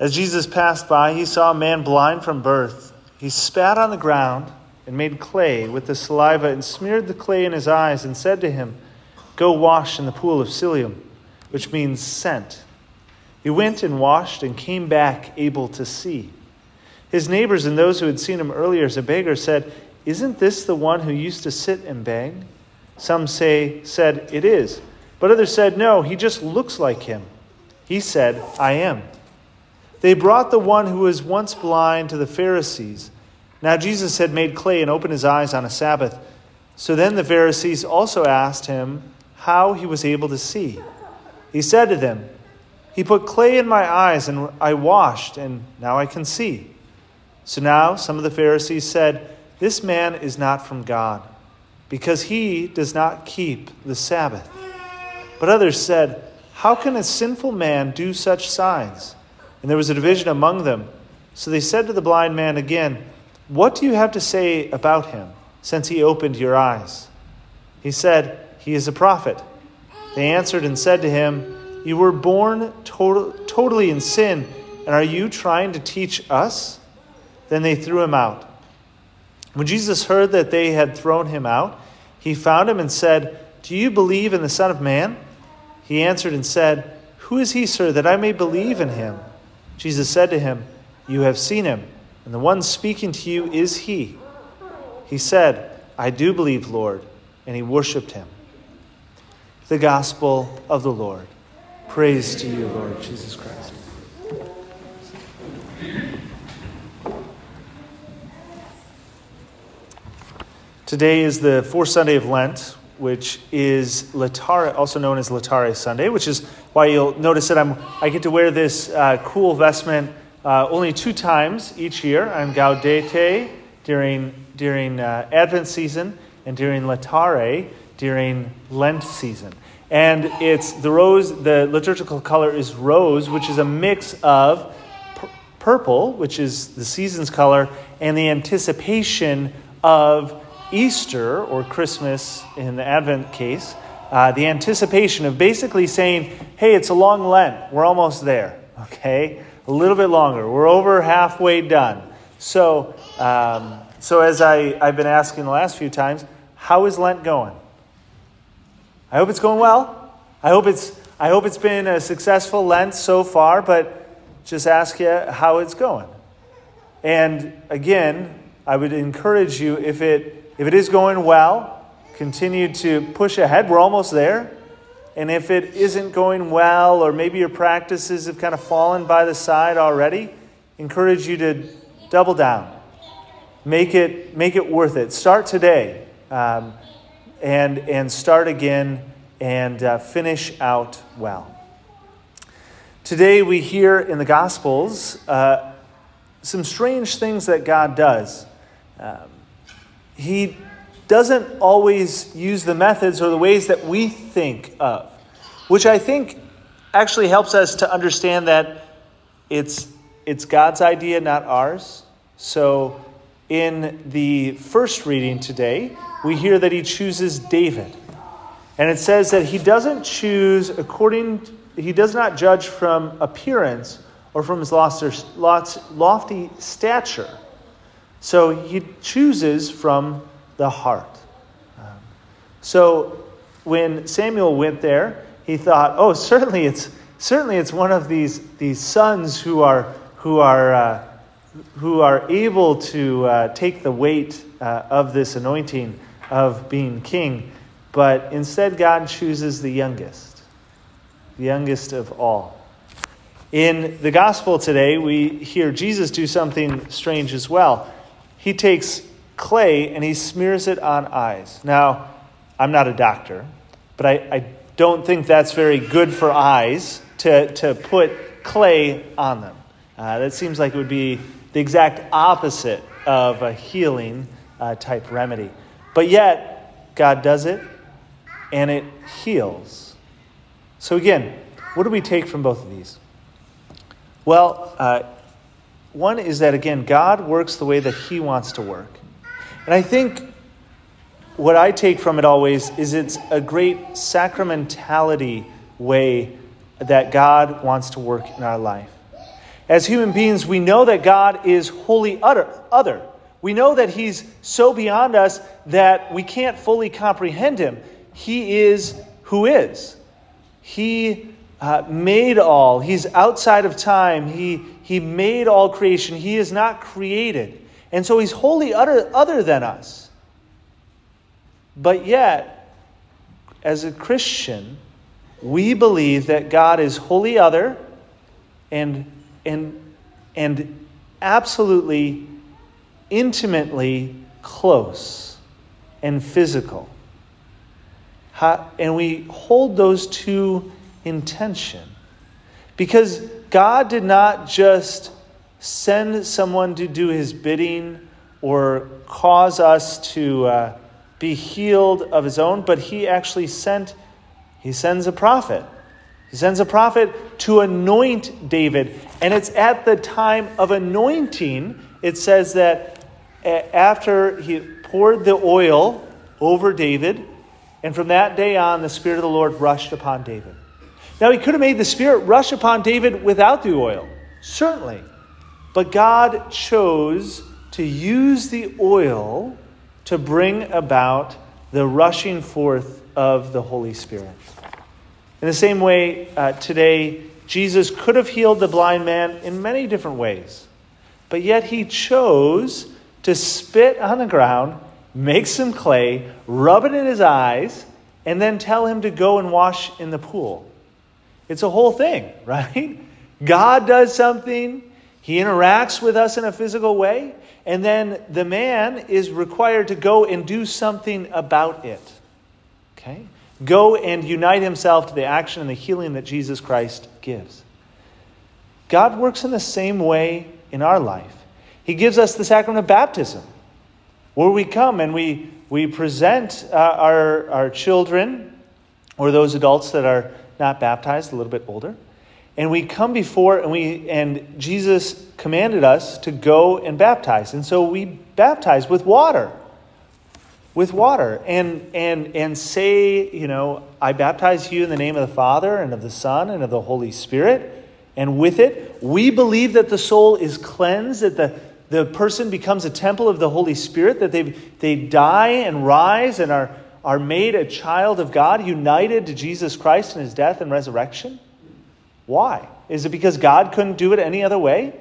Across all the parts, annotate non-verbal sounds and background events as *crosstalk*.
As Jesus passed by, he saw a man blind from birth. He spat on the ground and made clay with the saliva and smeared the clay in his eyes and said to him, Go wash in the pool of Siloam, which means sent. He went and washed and came back able to see. His neighbors and those who had seen him earlier as a beggar said, Isn't this the one who used to sit and beg? Some say, said, It is. But others said, No, he just looks like him. He said, I am. They brought the one who was once blind to the Pharisees. Now Jesus had made clay and opened his eyes on a Sabbath. So then the Pharisees also asked him how he was able to see. He said to them, He put clay in my eyes, and I washed, and now I can see. So now some of the Pharisees said, This man is not from God, because he does not keep the Sabbath. But others said, How can a sinful man do such signs? And there was a division among them. So they said to the blind man again, What do you have to say about him, since he opened your eyes? He said, He is a prophet. They answered and said to him, You were born total, totally in sin, and are you trying to teach us? Then they threw him out. When Jesus heard that they had thrown him out, he found him and said, Do you believe in the Son of Man? He answered and said, Who is he, sir, that I may believe in him? Jesus said to him, You have seen him, and the one speaking to you is he. He said, I do believe, Lord, and he worshiped him. The Gospel of the Lord. Praise to you, Lord Jesus Christ. Today is the fourth Sunday of Lent, which is Laetare, also known as Laetare Sunday, which is why you'll notice that I'm, I get to wear this uh, cool vestment uh, only two times each year. I'm Gaudete during, during uh, Advent season and during Laetare during Lent season. And it's the rose, the liturgical color is rose, which is a mix of purple, which is the season's color, and the anticipation of Easter or Christmas in the Advent case, uh, the anticipation of basically saying, hey, it's a long Lent. We're almost there, okay? A little bit longer. We're over halfway done. So, um, so as I, I've been asking the last few times, how is Lent going? I hope it's going well. I hope it's, I hope it's been a successful Lent so far, but just ask you how it's going. And again, I would encourage you if it if it is going well, continue to push ahead. We're almost there. And if it isn't going well, or maybe your practices have kind of fallen by the side already, encourage you to double down. Make it, make it worth it. Start today um, and, and start again and uh, finish out well. Today we hear in the Gospels uh, some strange things that God does. Um, he doesn't always use the methods or the ways that we think of, which I think actually helps us to understand that it's, it's God's idea, not ours. So in the first reading today, we hear that he chooses David. And it says that he doesn't choose according, he does not judge from appearance or from his lofty stature so he chooses from the heart. Um, so when Samuel went there, he thought, oh, *laughs* certainly it's, certainly it's one of these, these sons who are, who are, uh, who are able to uh, take the weight uh, of this anointing of being king. But instead, God chooses the youngest, the youngest of all. In the gospel today, we hear Jesus do something strange as well he takes clay and he smears it on eyes. Now, I'm not a doctor, but I, I don't think that's very good for eyes to, to put clay on them. Uh, that seems like it would be the exact opposite of a healing uh, type remedy. But yet, God does it and it heals. So, again, what do we take from both of these? Well, uh, one is that, again, God works the way that He wants to work. And I think what I take from it always is it's a great sacramentality way that God wants to work in our life. As human beings, we know that God is wholly utter, other. We know that He's so beyond us that we can't fully comprehend Him. He is who is. He uh, made all. He's outside of time. He, he made all creation. He is not created. And so He's wholly utter, other than us. But yet, as a Christian, we believe that God is wholly other and, and, and absolutely, intimately close and physical. and we hold those two in tension. Because God did not just send someone to do his bidding or cause us to uh, be healed of his own, but he actually sent, he sends a prophet he sends a prophet to anoint David. And it's at the time of anointing, it says that after he poured the oil over David, and from that day on, the Spirit of the Lord rushed upon David. Now, he could have made the Spirit rush upon David without the oil, certainly. But God chose to use the oil to bring about the rushing forth of the Holy Spirit. In the same way, uh, today, Jesus could have healed the blind man in many different ways, but yet he chose to spit on the ground, make some clay, rub it in his eyes, and then tell him to go and wash in the pool. It's a whole thing, *laughs* right? God does something, he interacts with us in a physical way, and then the man is required to go and do something about it. Okay? go and unite himself to the action and the healing that Jesus Christ gives. God works in the same way in our life. He gives us the sacrament of baptism, where we come and we, we present uh, our, our children or those adults that are not baptized, a little bit older. And we come before and we and Jesus commanded us to go and baptize. And so we baptize with water with water and and and say, you know, I baptize you in the name of the Father and of the Son and of the Holy Spirit. And with it, we believe that the soul is cleansed, that the, the person becomes a temple of the Holy Spirit, that they, they die and rise and are, are made a child of God, united to Jesus Christ in his death and resurrection. Why? Is it because God couldn't do it any other way?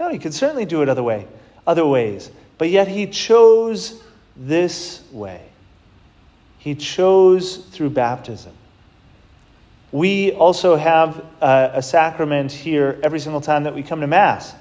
No, he could certainly do it other way, other ways. But yet he chose this way. He chose through baptism. We also have a, a sacrament here every single time that we come to Mass.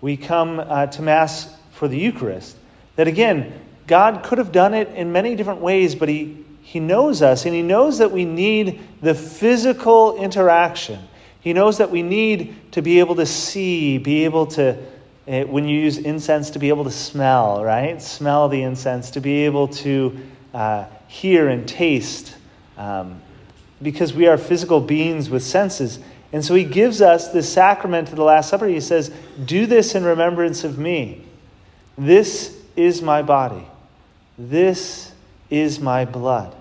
We come uh, to Mass for the Eucharist. That again, God could have done it in many different ways, but He, he knows us and He knows that we need the physical interaction. He knows that we need to be able to see, be able to it, when you use incense to be able to smell, right? Smell the incense, to be able to uh, hear and taste, um, because we are physical beings with senses. And so he gives us this sacrament of the Last Supper. He says, Do this in remembrance of me. This is my body. This is my blood.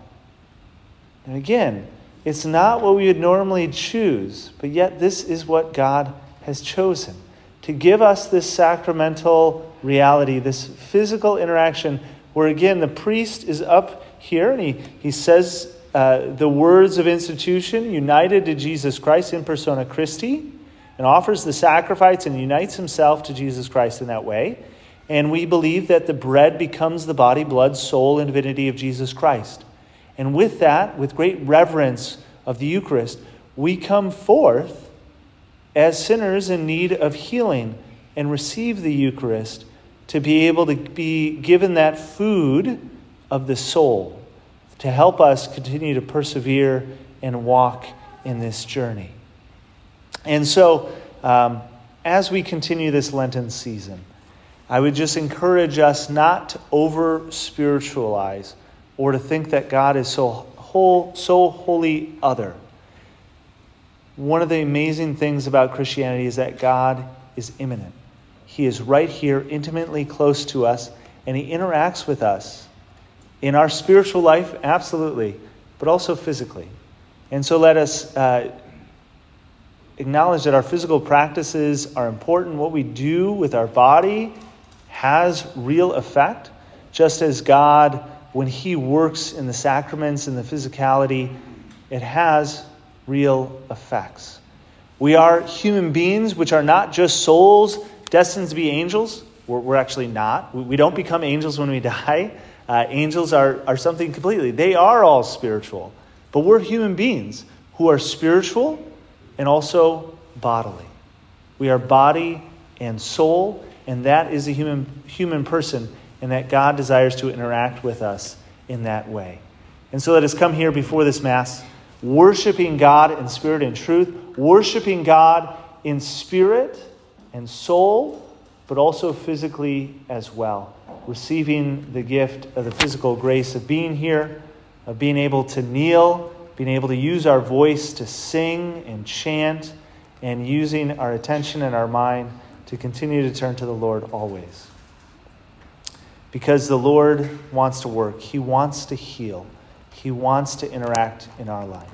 And again, it's not what we would normally choose, but yet this is what God has chosen to give us this sacramental reality, this physical interaction, where again the priest is up here and he, he says uh, the words of institution, united to Jesus Christ in persona Christi, and offers the sacrifice and unites himself to Jesus Christ in that way. And we believe that the bread becomes the body, blood, soul, and divinity of Jesus Christ. And with that, with great reverence of the Eucharist, we come forth as sinners in need of healing and receive the Eucharist to be able to be given that food of the soul to help us continue to persevere and walk in this journey. And so, um, as we continue this Lenten season, I would just encourage us not to over spiritualize or to think that God is so whole, so wholly other one of the amazing things about Christianity is that God is immanent. He is right here, intimately close to us, and He interacts with us in our spiritual life, absolutely, but also physically. And so let us uh, acknowledge that our physical practices are important. What we do with our body has real effect, just as God, when He works in the sacraments and the physicality, it has real effects. We are human beings, which are not just souls destined to be angels. We're, we're actually not. We, we, don't become angels when we *laughs* die. Uh, angels are, are something completely, they are all spiritual. But we're human beings who are spiritual and also bodily. We are body and soul, and that is a human, human person, and that God desires to interact with us in that way. And so let us come here before this Mass, worshiping God in spirit and truth, worshiping God in spirit and soul, but also physically as well, receiving the gift of the physical grace of being here, of being able to kneel being able to use our voice to sing and chant, and using our attention and our mind to continue to turn to the Lord always. Because the Lord wants to work, He wants to heal, He wants to interact in our life.